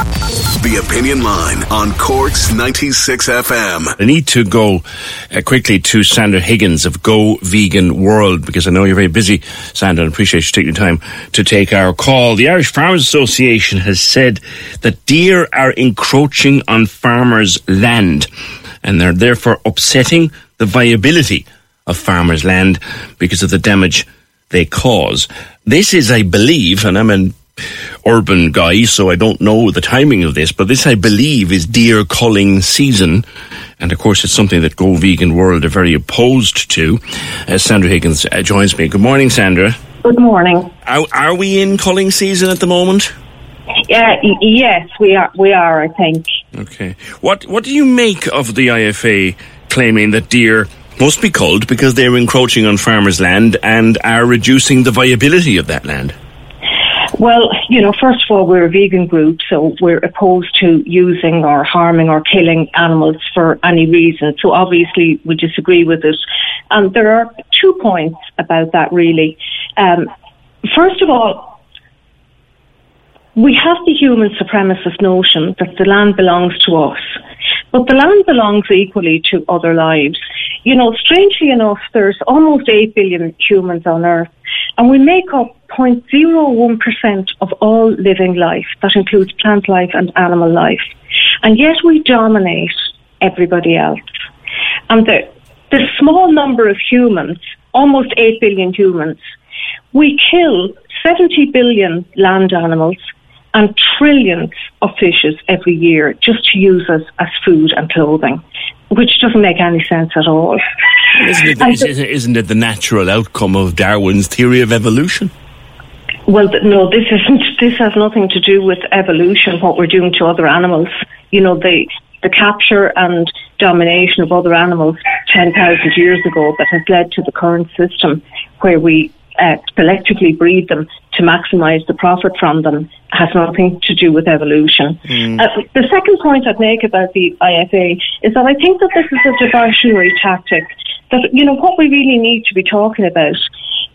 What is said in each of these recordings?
The Opinion Line on Cork's 96 FM. I need to go uh, quickly to Sandra Higgins of Go Vegan World because I know you're very busy, Sandra, and appreciate you taking the time to take our call. The Irish Farmers Association has said that deer are encroaching on farmers' land and they're therefore upsetting the viability of farmers' land because of the damage they cause. This is, I believe, and I'm an urban guy, so I don't know the timing of this, but this, I believe, is deer culling season. And of course, it's something that Go Vegan World are very opposed to. Uh, Sandra Higgins uh, joins me. Good morning, Sandra. Good morning. Are, are we in culling season at the moment? Yeah, yes, we are. We are. I think. Okay. What What do you make of the IFA claiming that deer must be culled because they're encroaching on farmers' land and are reducing the viability of that land? Well, you know, first of all, we're a vegan group, so we're opposed to using or harming or killing animals for any reason. So obviously, we disagree with it. And there are two points about that, really. Um, first of all, we have the human supremacist notion that the land belongs to us. But the land belongs equally to other lives. You know, strangely enough, there's almost 8 billion humans on Earth, and we make up 0.01% of all living life. That includes plant life and animal life. And yet we dominate everybody else. And the, the small number of humans, almost 8 billion humans, we kill 70 billion land animals and trillions of fishes every year just to use us as food and clothing, which doesn't make any sense at all. Isn't it, isn't, isn't it the natural outcome of Darwin's theory of evolution? Well, no, this isn't. This has nothing to do with evolution. What we're doing to other animals, you know, the the capture and domination of other animals ten thousand years ago that has led to the current system where we uh, selectively breed them to maximise the profit from them has nothing to do with evolution. Uh, the second point I'd make about the IFA is that I think that this is a diversionary tactic. That you know what we really need to be talking about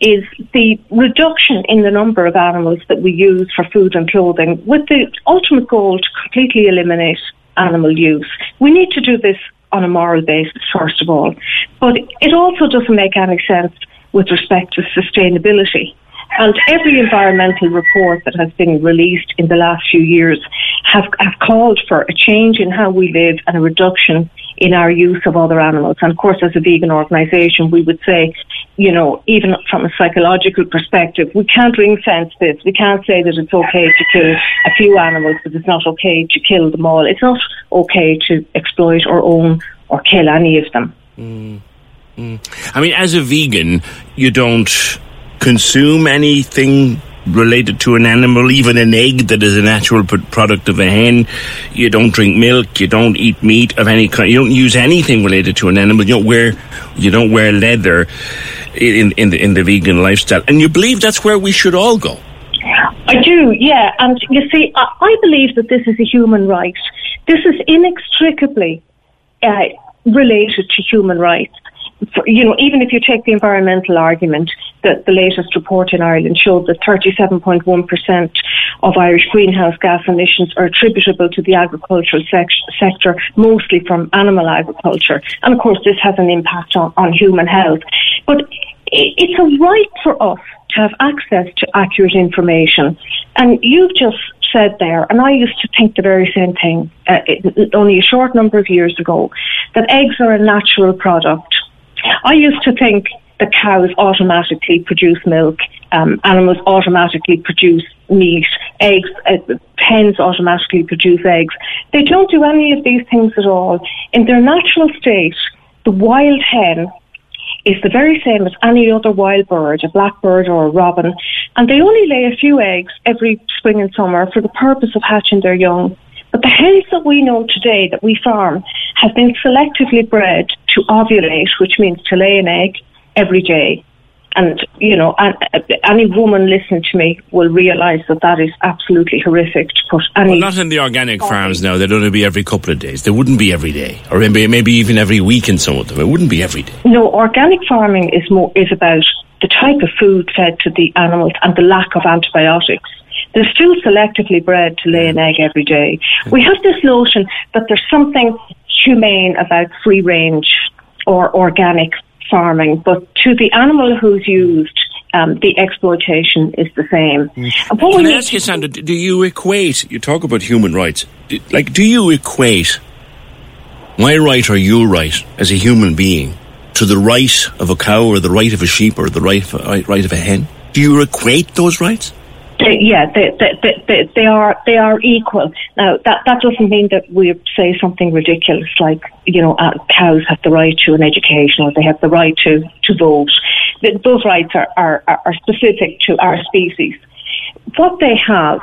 is the reduction in the number of animals that we use for food and clothing with the ultimate goal to completely eliminate animal use. We need to do this on a moral basis, first of all. But it also doesn't make any sense with respect to sustainability. And every environmental report that has been released in the last few years have, have called for a change in how we live and a reduction in our use of other animals. And of course, as a vegan organisation, we would say, you know, even from a psychological perspective, we can't ring fence this. We can't say that it's okay to kill a few animals, but it's not okay to kill them all. It's not okay to exploit or own or kill any of them. Mm. I mean, as a vegan, you don't consume anything related to an animal, even an egg that is a natural product of a hen. You don't drink milk. You don't eat meat of any kind. You don't use anything related to an animal. You don't wear, you don't wear leather in in the in the vegan lifestyle. And you believe that's where we should all go. I do, yeah. And you see, I, I believe that this is a human right. This is inextricably uh, related to human rights. For, you know, even if you take the environmental argument, that the latest report in Ireland showed that 37.1% of Irish greenhouse gas emissions are attributable to the agricultural sec- sector, mostly from animal agriculture. And of course, this has an impact on, on human health. But it's a right for us to have access to accurate information. And you've just said there, and I used to think the very same thing uh, it, only a short number of years ago, that eggs are a natural product. I used to think that cows automatically produce milk, um, animals automatically produce meat, eggs, uh, hens automatically produce eggs. They don't do any of these things at all. In their natural state, the wild hen is the very same as any other wild bird, a blackbird or a robin, and they only lay a few eggs every spring and summer for the purpose of hatching their young. But the hens that we know today that we farm have been selectively bred to ovulate, which means to lay an egg every day. And, you know, any woman listening to me will realise that that is absolutely horrific to put any. Well, not in the organic farms now. They'd only be every couple of days. They wouldn't be every day. Or maybe, maybe even every week in some of them. It wouldn't be every day. No, organic farming is more, is about the type of food fed to the animals and the lack of antibiotics. They're still selectively bred to lay an egg every day. We have this notion that there's something humane about free range or organic farming, but to the animal who's used, um, the exploitation is the same. Mm. Can I ask you, Sandra, do you equate, you talk about human rights, like, do you equate my right or your right as a human being to the right of a cow or the right of a sheep or the right of a, right of a hen? Do you equate those rights? They, yeah, they, they, they, they, are they are equal. Now that that doesn't mean that we say something ridiculous like you know uh, cows have the right to an education or they have the right to to vote. Those rights are, are, are specific to our species. What they have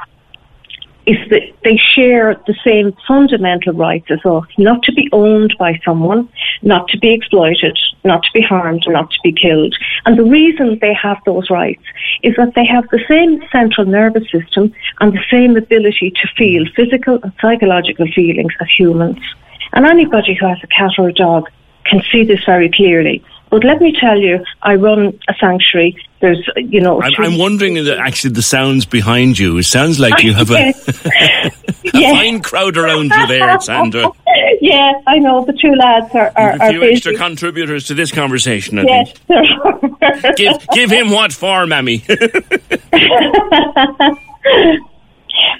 is that they share the same fundamental rights as us, not to be owned by someone, not to be exploited, not to be harmed, not to be killed. And the reason they have those rights is that they have the same central nervous system and the same ability to feel physical and psychological feelings as humans. And anybody who has a cat or a dog can see this very clearly. But let me tell you, I run a sanctuary. There's, you know, I'm, I'm wondering the, actually the sounds behind you. It sounds like you have a, a yeah. fine crowd around you there, Sandra. yeah, I know the two lads are. are, a few are extra contributors to this conversation. I yes, think. give give him what for, Mammy. but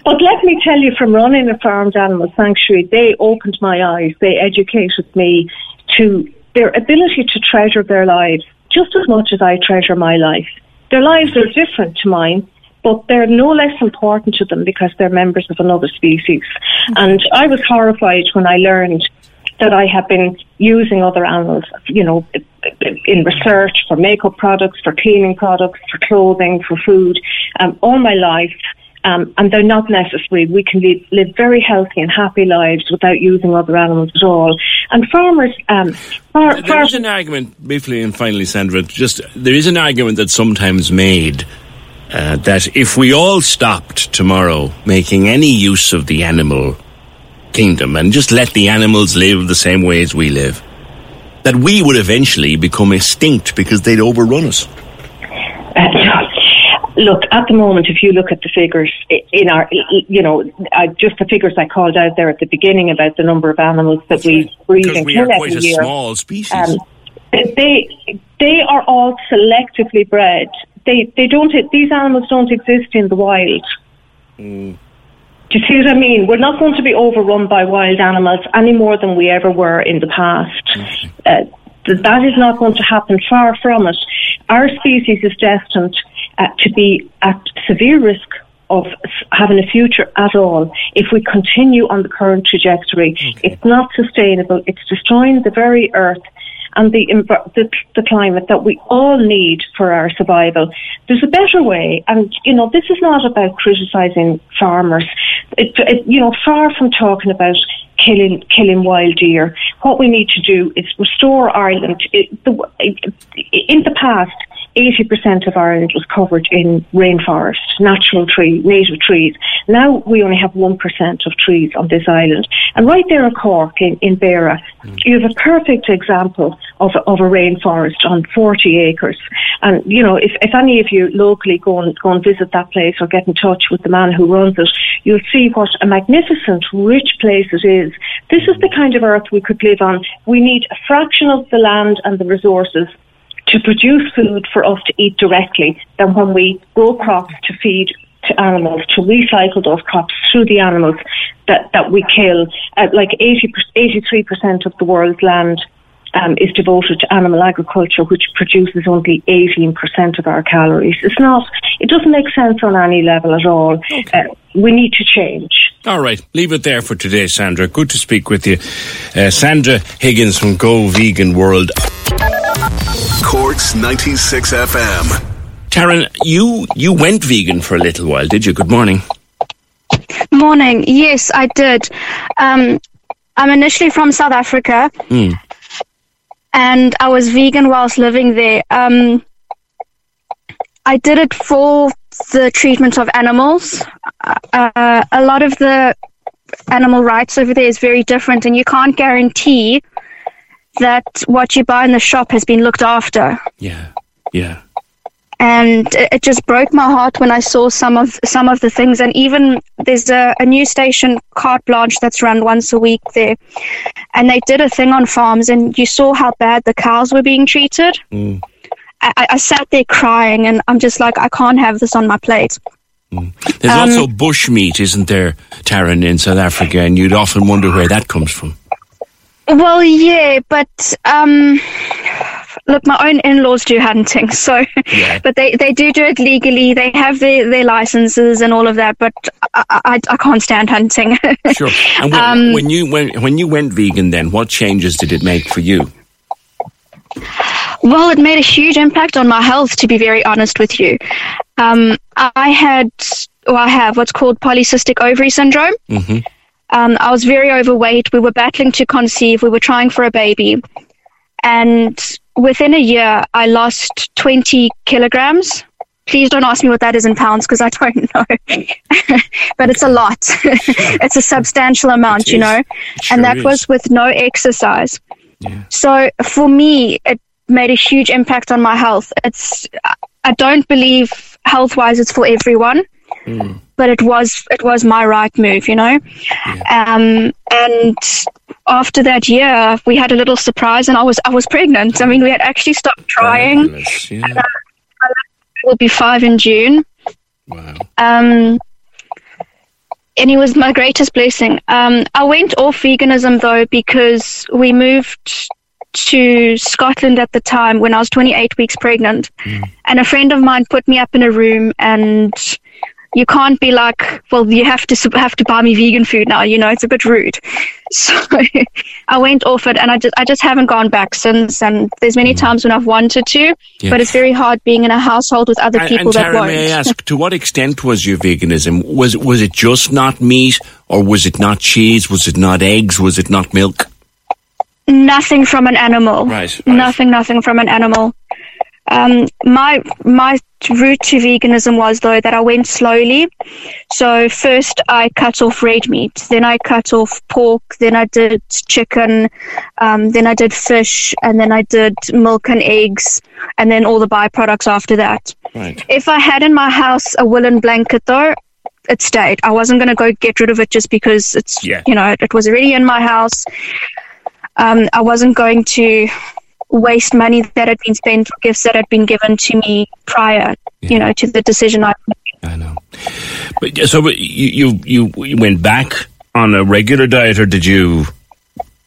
let me tell you, from running a farmed animal sanctuary, they opened my eyes. They educated me to their ability to treasure their lives just as much as I treasure my life. Their lives are different to mine, but they're no less important to them because they're members of another species. And I was horrified when I learned that I have been using other animals, you know, in research for makeup products, for cleaning products, for clothing, for food, um, all my life. Um, and they're not necessary. We can live, live, very healthy and happy lives without using other animals at all. And farmers, um, far, there far is an argument, briefly and finally, Sandra. Just there is an argument that's sometimes made uh, that if we all stopped tomorrow making any use of the animal kingdom and just let the animals live the same way as we live, that we would eventually become extinct because they'd overrun us. Uh, Look, at the moment, if you look at the figures in our, you know, just the figures I called out there at the beginning about the number of animals that we breed and kill every year. small species. Um, they they are all selectively bred. They they don't these animals don't exist in the wild. Mm. Do you see what I mean? We're not going to be overrun by wild animals any more than we ever were in the past. Okay. Uh, that is not going to happen. Far from it. Our species is destined uh, to be at severe risk of having a future at all if we continue on the current trajectory. Okay. It's not sustainable. It's destroying the very earth and the, the, the climate that we all need for our survival. There's a better way, and you know this is not about criticising farmers. It, it, you know, far from talking about killing killing wild deer, what we need to do is restore Ireland. It, the, in the past, 80% of Ireland was covered in rainforest, natural tree, native trees. Now we only have 1% of trees on this island. And right there in Cork, in, in Beara, mm. you have a perfect example of, of a rainforest on 40 acres. And, you know, if, if any of you locally go and, go and visit that place or get in touch with the man who runs it, you'll see what a magnificent, rich place it is. This is the kind of earth we could live on. We need a fraction of the land and the resources to produce food for us to eat directly than when we grow crops to feed to animals, to recycle those crops through the animals that, that we kill. Uh, like 80, 83% of the world's land um, is devoted to animal agriculture, which produces only 18% of our calories. It's not, it doesn't make sense on any level at all. Okay. Uh, we need to change. All right, leave it there for today, Sandra. Good to speak with you. Uh, Sandra Higgins from Go Vegan World. Cork's 96 FM. Taryn, you, you went vegan for a little while, did you? Good morning. Morning. Yes, I did. Um, I'm initially from South Africa. Mm and I was vegan whilst living there. Um, I did it for the treatment of animals. Uh, a lot of the animal rights over there is very different, and you can't guarantee that what you buy in the shop has been looked after. Yeah, yeah and it just broke my heart when I saw some of some of the things. And even there's a, a new station, Carte Blanche, that's run once a week there, and they did a thing on farms, and you saw how bad the cows were being treated. Mm. I, I, sat there crying, and I'm just like, I can't have this on my plate. Mm. There's um, also bush meat, isn't there, Taryn, in South Africa, and you'd often wonder where that comes from. Well, yeah, but um, look, my own in-laws do hunting, so yeah. but they, they do do it legally. They have their, their licenses and all of that, but I, I, I can't stand hunting. sure. And when, um, when you when when you went vegan, then what changes did it make for you? Well, it made a huge impact on my health. To be very honest with you, um, I had or I have what's called polycystic ovary syndrome. Mm-hmm. Um, I was very overweight. We were battling to conceive. We were trying for a baby. And within a year, I lost 20 kilograms. Please don't ask me what that is in pounds because I don't know. but it's a lot. it's a substantial amount, you know. Sure and that is. was with no exercise. Yeah. So for me, it made a huge impact on my health. It's I don't believe health wise it's for everyone. Mm. But it was it was my right move, you know. Yeah. Um, and after that year, we had a little surprise, and I was I was pregnant. I mean, we had actually stopped trying. Yeah. And, uh, will be five in June. Wow. Um, and it was my greatest blessing. Um, I went off veganism though because we moved to Scotland at the time when I was 28 weeks pregnant, mm. and a friend of mine put me up in a room and you can't be like, well, you have to have to buy me vegan food now. You know, it's a bit rude. So I went off it, and I just I just haven't gone back since. And there's many mm. times when I've wanted to, yeah. but it's very hard being in a household with other people and, and Tara, that won't. May I ask, to what extent was your veganism? Was was it just not meat, or was it not cheese? Was it not eggs? Was it not milk? Nothing from an animal. Right. right. Nothing. Nothing from an animal. Um, my my route to veganism was though that I went slowly. So first I cut off red meat, then I cut off pork, then I did chicken, um, then I did fish, and then I did milk and eggs, and then all the byproducts after that. Right. If I had in my house a woolen blanket though, it stayed. I wasn't going to go get rid of it just because it's yeah. you know it, it was already in my house. Um, I wasn't going to waste money that had been spent, gifts that had been given to me prior, yeah. you know, to the decision I made. I know. But so you, you you went back on a regular diet, or did you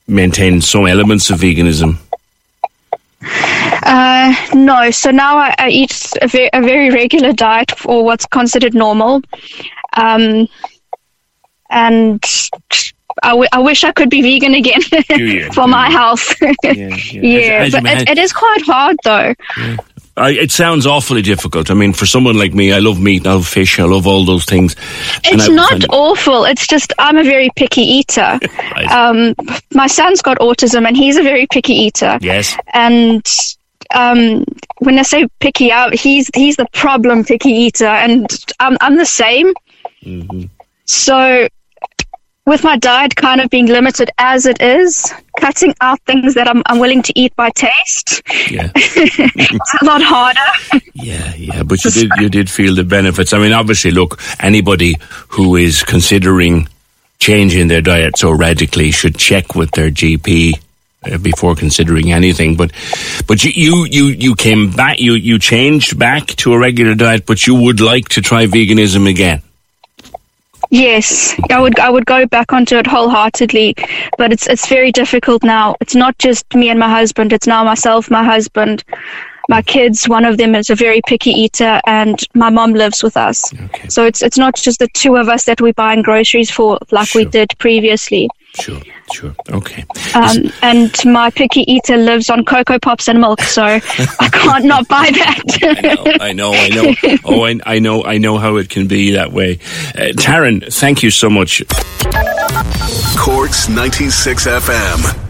maintain some elements of veganism? Uh, no. So now I, I eat a, ve- a, very regular diet, or what's considered normal. Um, and I, w- I wish I could be vegan again for my health. yeah, yeah. yeah. As, as but it, it is quite hard though. Yeah. I, it sounds awfully difficult. I mean, for someone like me, I love meat, I love fish, I love all those things. It's not awful. It's just I'm a very picky eater. right. um, my son's got autism, and he's a very picky eater. Yes. And um, when I say picky out, he's he's the problem picky eater, and I'm I'm the same. Mm-hmm. So with my diet kind of being limited as it is, cutting out things that I'm, I'm willing to eat by taste. Yeah. it's a lot harder. Yeah, yeah, but you did you did feel the benefits. I mean, obviously, look, anybody who is considering changing their diet so radically should check with their GP uh, before considering anything. But but you, you you you came back. You you changed back to a regular diet, but you would like to try veganism again. Yes, I would I would go back onto it wholeheartedly, but it's it's very difficult now. It's not just me and my husband. It's now myself, my husband, my kids. One of them is a very picky eater, and my mom lives with us. Okay. So it's it's not just the two of us that we're buying groceries for like we did previously. Sure, sure, okay. Um, and my picky eater lives on Coco Pops and milk, so I can't not buy that. I know, I know. I know. Oh, I, I know, I know how it can be that way. Uh, Taryn, thank you so much. Cork's 96 FM.